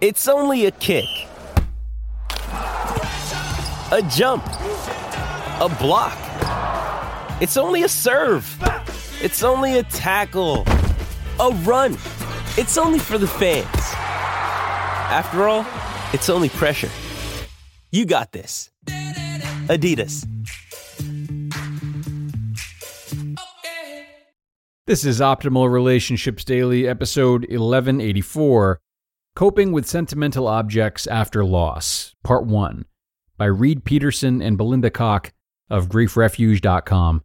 It's only a kick, a jump, a block. It's only a serve. It's only a tackle, a run. It's only for the fans. After all, it's only pressure. You got this. Adidas. This is Optimal Relationships Daily, episode 1184 Coping with Sentimental Objects After Loss, Part 1, by Reid Peterson and Belinda Cock of GriefRefuge.com.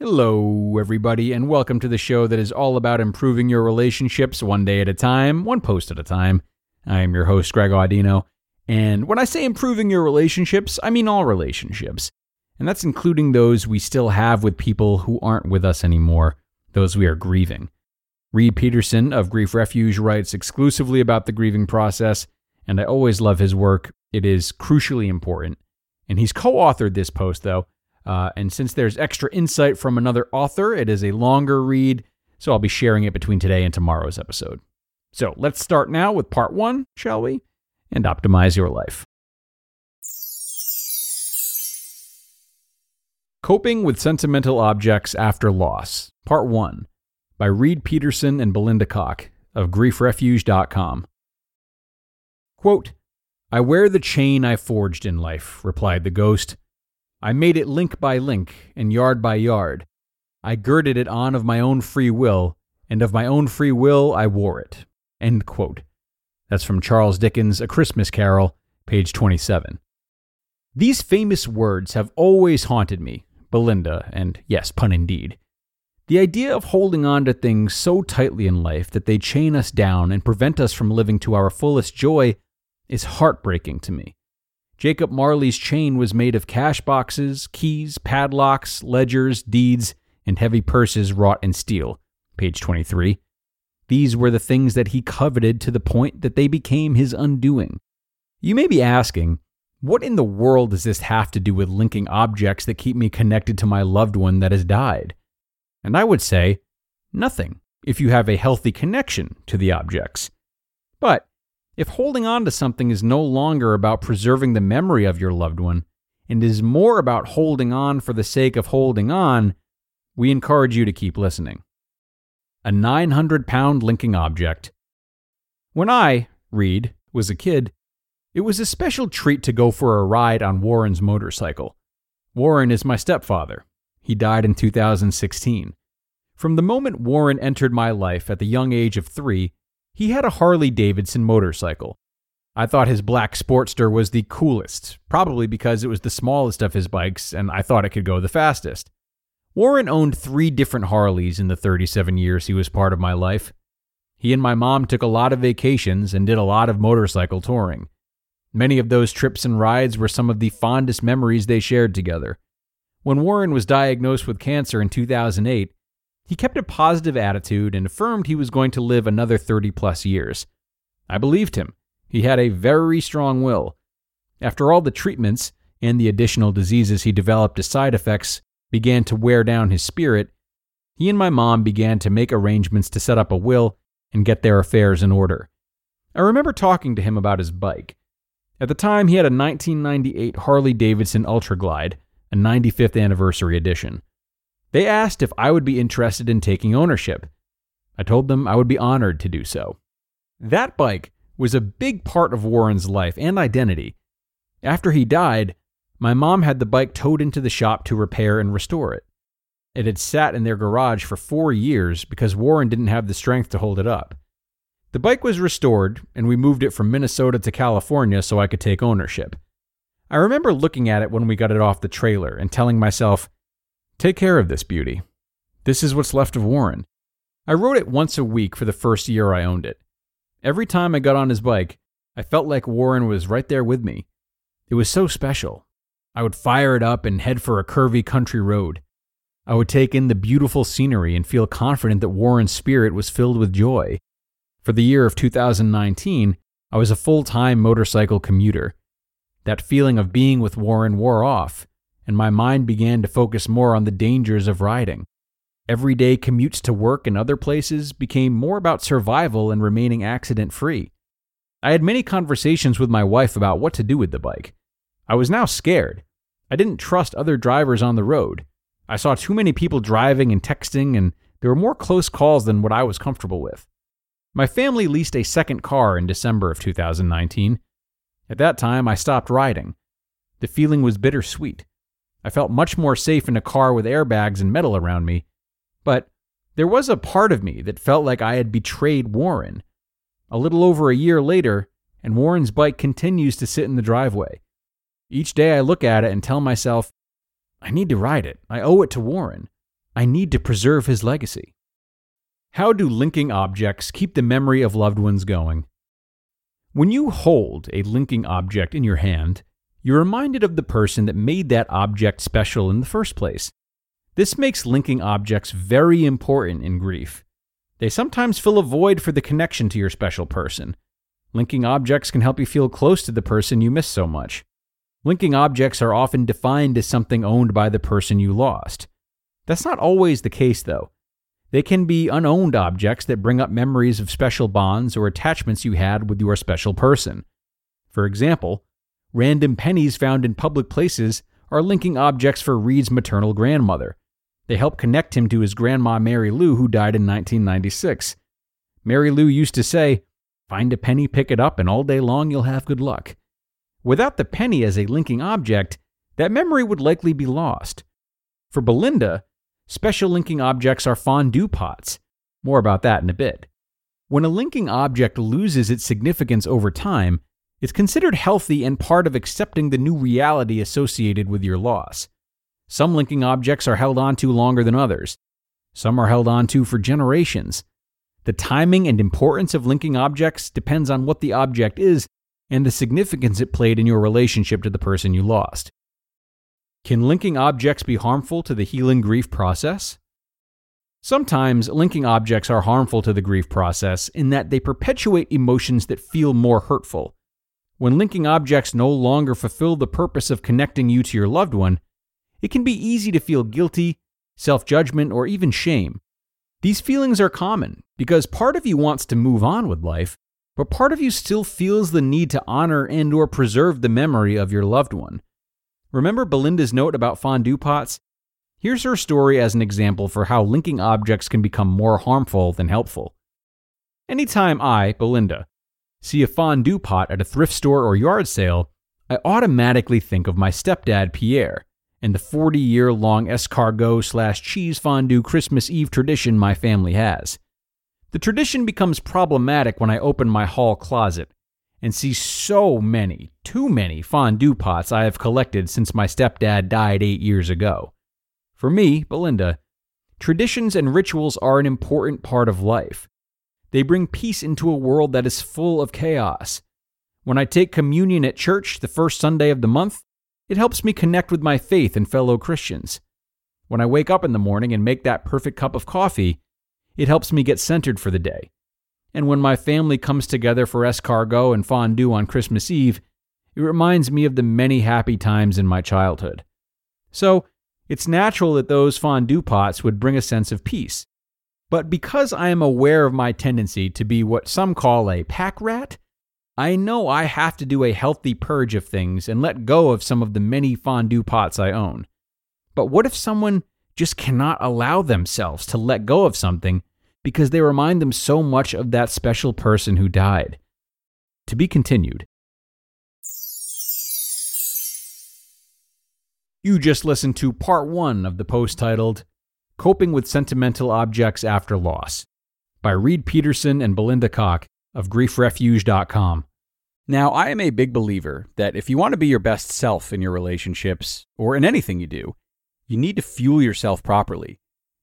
Hello, everybody, and welcome to the show that is all about improving your relationships one day at a time, one post at a time. I am your host, Greg Audino, and when I say improving your relationships, I mean all relationships. And that's including those we still have with people who aren't with us anymore those we are grieving. Reid Peterson of Grief Refuge writes exclusively about the grieving process, and I always love his work. It is crucially important. And he's co authored this post, though. Uh, and since there's extra insight from another author, it is a longer read, so I'll be sharing it between today and tomorrow's episode. So let's start now with part one, shall we? And optimize your life. Coping with Sentimental Objects After Loss, Part 1, by Reid Peterson and Belinda Cock of GriefRefuge.com. Quote, I wear the chain I forged in life, replied the ghost. I made it link by link and yard by yard. I girded it on of my own free will, and of my own free will I wore it. End quote. That's from Charles Dickens' A Christmas Carol, page 27. These famous words have always haunted me, Belinda, and yes, pun indeed. The idea of holding on to things so tightly in life that they chain us down and prevent us from living to our fullest joy is heartbreaking to me. Jacob Marley's chain was made of cash boxes, keys, padlocks, ledgers, deeds, and heavy purses wrought in steel. Page 23. These were the things that he coveted to the point that they became his undoing. You may be asking, what in the world does this have to do with linking objects that keep me connected to my loved one that has died? And I would say, nothing, if you have a healthy connection to the objects. But if holding on to something is no longer about preserving the memory of your loved one and is more about holding on for the sake of holding on, we encourage you to keep listening. A 900 pound linking object. When I, Reid, was a kid, it was a special treat to go for a ride on Warren's motorcycle. Warren is my stepfather. He died in 2016. From the moment Warren entered my life at the young age of three, he had a Harley Davidson motorcycle. I thought his black Sportster was the coolest, probably because it was the smallest of his bikes and I thought it could go the fastest. Warren owned three different Harleys in the 37 years he was part of my life. He and my mom took a lot of vacations and did a lot of motorcycle touring. Many of those trips and rides were some of the fondest memories they shared together. When Warren was diagnosed with cancer in 2008, he kept a positive attitude and affirmed he was going to live another 30 plus years. I believed him. He had a very strong will. After all the treatments and the additional diseases he developed as side effects began to wear down his spirit, he and my mom began to make arrangements to set up a will and get their affairs in order. I remember talking to him about his bike. At the time, he had a 1998 Harley Davidson Ultra Glide, a 95th anniversary edition. They asked if I would be interested in taking ownership. I told them I would be honored to do so. That bike was a big part of Warren's life and identity. After he died, my mom had the bike towed into the shop to repair and restore it. It had sat in their garage for four years because Warren didn't have the strength to hold it up. The bike was restored, and we moved it from Minnesota to California so I could take ownership. I remember looking at it when we got it off the trailer and telling myself, Take care of this beauty. This is what's left of Warren. I rode it once a week for the first year I owned it. Every time I got on his bike, I felt like Warren was right there with me. It was so special. I would fire it up and head for a curvy country road. I would take in the beautiful scenery and feel confident that Warren's spirit was filled with joy. For the year of 2019, I was a full time motorcycle commuter. That feeling of being with Warren wore off, and my mind began to focus more on the dangers of riding. Everyday commutes to work and other places became more about survival and remaining accident free. I had many conversations with my wife about what to do with the bike. I was now scared. I didn't trust other drivers on the road. I saw too many people driving and texting, and there were more close calls than what I was comfortable with. My family leased a second car in December of 2019. At that time, I stopped riding. The feeling was bittersweet. I felt much more safe in a car with airbags and metal around me, but there was a part of me that felt like I had betrayed Warren. A little over a year later, and Warren's bike continues to sit in the driveway. Each day I look at it and tell myself, I need to ride it. I owe it to Warren. I need to preserve his legacy. How do linking objects keep the memory of loved ones going? When you hold a linking object in your hand, you're reminded of the person that made that object special in the first place. This makes linking objects very important in grief. They sometimes fill a void for the connection to your special person. Linking objects can help you feel close to the person you miss so much. Linking objects are often defined as something owned by the person you lost. That's not always the case, though. They can be unowned objects that bring up memories of special bonds or attachments you had with your special person. For example, random pennies found in public places are linking objects for Reid's maternal grandmother. They help connect him to his grandma Mary Lou, who died in 1996. Mary Lou used to say, Find a penny, pick it up, and all day long you'll have good luck. Without the penny as a linking object, that memory would likely be lost. For Belinda, special linking objects are fondue pots. More about that in a bit. When a linking object loses its significance over time, it's considered healthy and part of accepting the new reality associated with your loss. Some linking objects are held onto longer than others. Some are held onto for generations. The timing and importance of linking objects depends on what the object is and the significance it played in your relationship to the person you lost. Can linking objects be harmful to the healing grief process? Sometimes linking objects are harmful to the grief process in that they perpetuate emotions that feel more hurtful. When linking objects no longer fulfill the purpose of connecting you to your loved one, it can be easy to feel guilty, self judgment, or even shame. These feelings are common because part of you wants to move on with life, but part of you still feels the need to honor and or preserve the memory of your loved one. Remember Belinda's note about fondue pots? Here's her story as an example for how linking objects can become more harmful than helpful. Anytime I, Belinda, see a fondue pot at a thrift store or yard sale, I automatically think of my stepdad Pierre and the 40 year long escargot slash cheese fondue Christmas Eve tradition my family has. The tradition becomes problematic when I open my hall closet and see so many, too many fondue pots I have collected since my stepdad died eight years ago. For me, Belinda, traditions and rituals are an important part of life. They bring peace into a world that is full of chaos. When I take communion at church the first Sunday of the month, it helps me connect with my faith and fellow Christians. When I wake up in the morning and make that perfect cup of coffee, it helps me get centered for the day. And when my family comes together for escargot and fondue on Christmas Eve, it reminds me of the many happy times in my childhood. So, it's natural that those fondue pots would bring a sense of peace. But because I am aware of my tendency to be what some call a pack rat, I know I have to do a healthy purge of things and let go of some of the many fondue pots I own. But what if someone just cannot allow themselves to let go of something because they remind them so much of that special person who died. To be continued. You just listened to part one of the post titled Coping with Sentimental Objects After Loss by Reid Peterson and Belinda Cock of griefrefuge.com. Now, I am a big believer that if you want to be your best self in your relationships or in anything you do, you need to fuel yourself properly.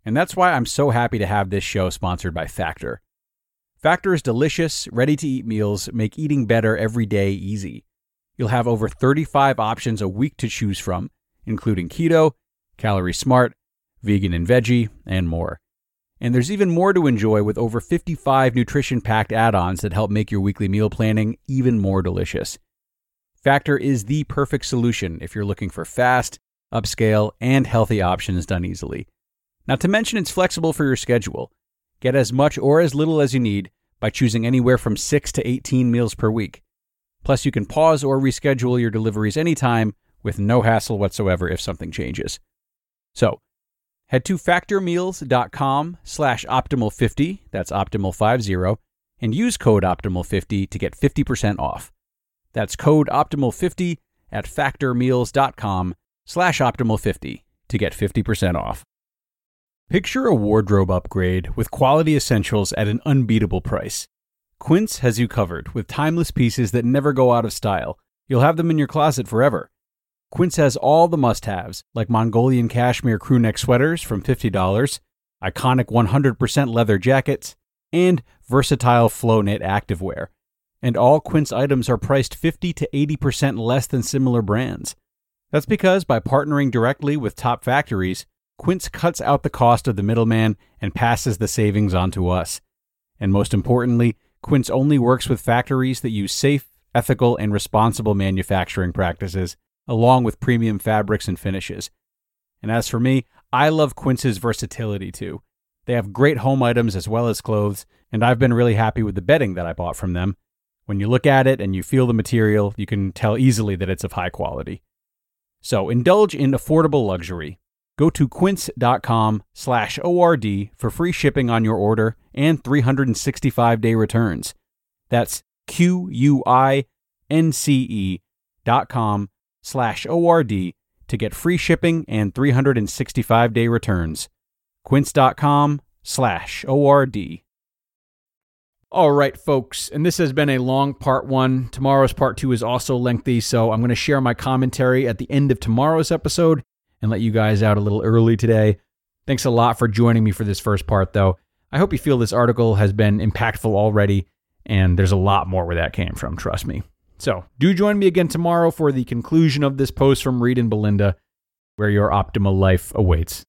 And that's why I'm so happy to have this show sponsored by Factor. Factor's delicious, ready to eat meals make eating better every day easy. You'll have over 35 options a week to choose from, including keto, calorie smart, vegan and veggie, and more. And there's even more to enjoy with over 55 nutrition packed add ons that help make your weekly meal planning even more delicious. Factor is the perfect solution if you're looking for fast, upscale, and healthy options done easily. Not to mention, it's flexible for your schedule. Get as much or as little as you need by choosing anywhere from 6 to 18 meals per week. Plus, you can pause or reschedule your deliveries anytime with no hassle whatsoever if something changes. So, head to factormeals.com slash optimal50, that's optimal50, and use code optimal50 to get 50% off. That's code optimal50 at factormeals.com slash optimal50 to get 50% off. Picture a wardrobe upgrade with quality essentials at an unbeatable price. Quince has you covered with timeless pieces that never go out of style. You'll have them in your closet forever. Quince has all the must haves, like Mongolian cashmere crewneck sweaters from $50, iconic 100% leather jackets, and versatile flow knit activewear. And all Quince items are priced 50 to 80% less than similar brands. That's because by partnering directly with top factories, Quince cuts out the cost of the middleman and passes the savings on to us. And most importantly, Quince only works with factories that use safe, ethical, and responsible manufacturing practices along with premium fabrics and finishes. And as for me, I love Quince's versatility too. They have great home items as well as clothes, and I've been really happy with the bedding that I bought from them. When you look at it and you feel the material, you can tell easily that it's of high quality. So indulge in affordable luxury. Go to quince.com slash ORD for free shipping on your order and 365 day returns. That's Q U I N C E dot com slash ORD to get free shipping and 365 day returns. Quince.com slash ORD. All right, folks, and this has been a long part one. Tomorrow's part two is also lengthy, so I'm going to share my commentary at the end of tomorrow's episode and let you guys out a little early today. Thanks a lot for joining me for this first part, though. I hope you feel this article has been impactful already, and there's a lot more where that came from, trust me. So do join me again tomorrow for the conclusion of this post from Reid and Belinda, where your optimal life awaits.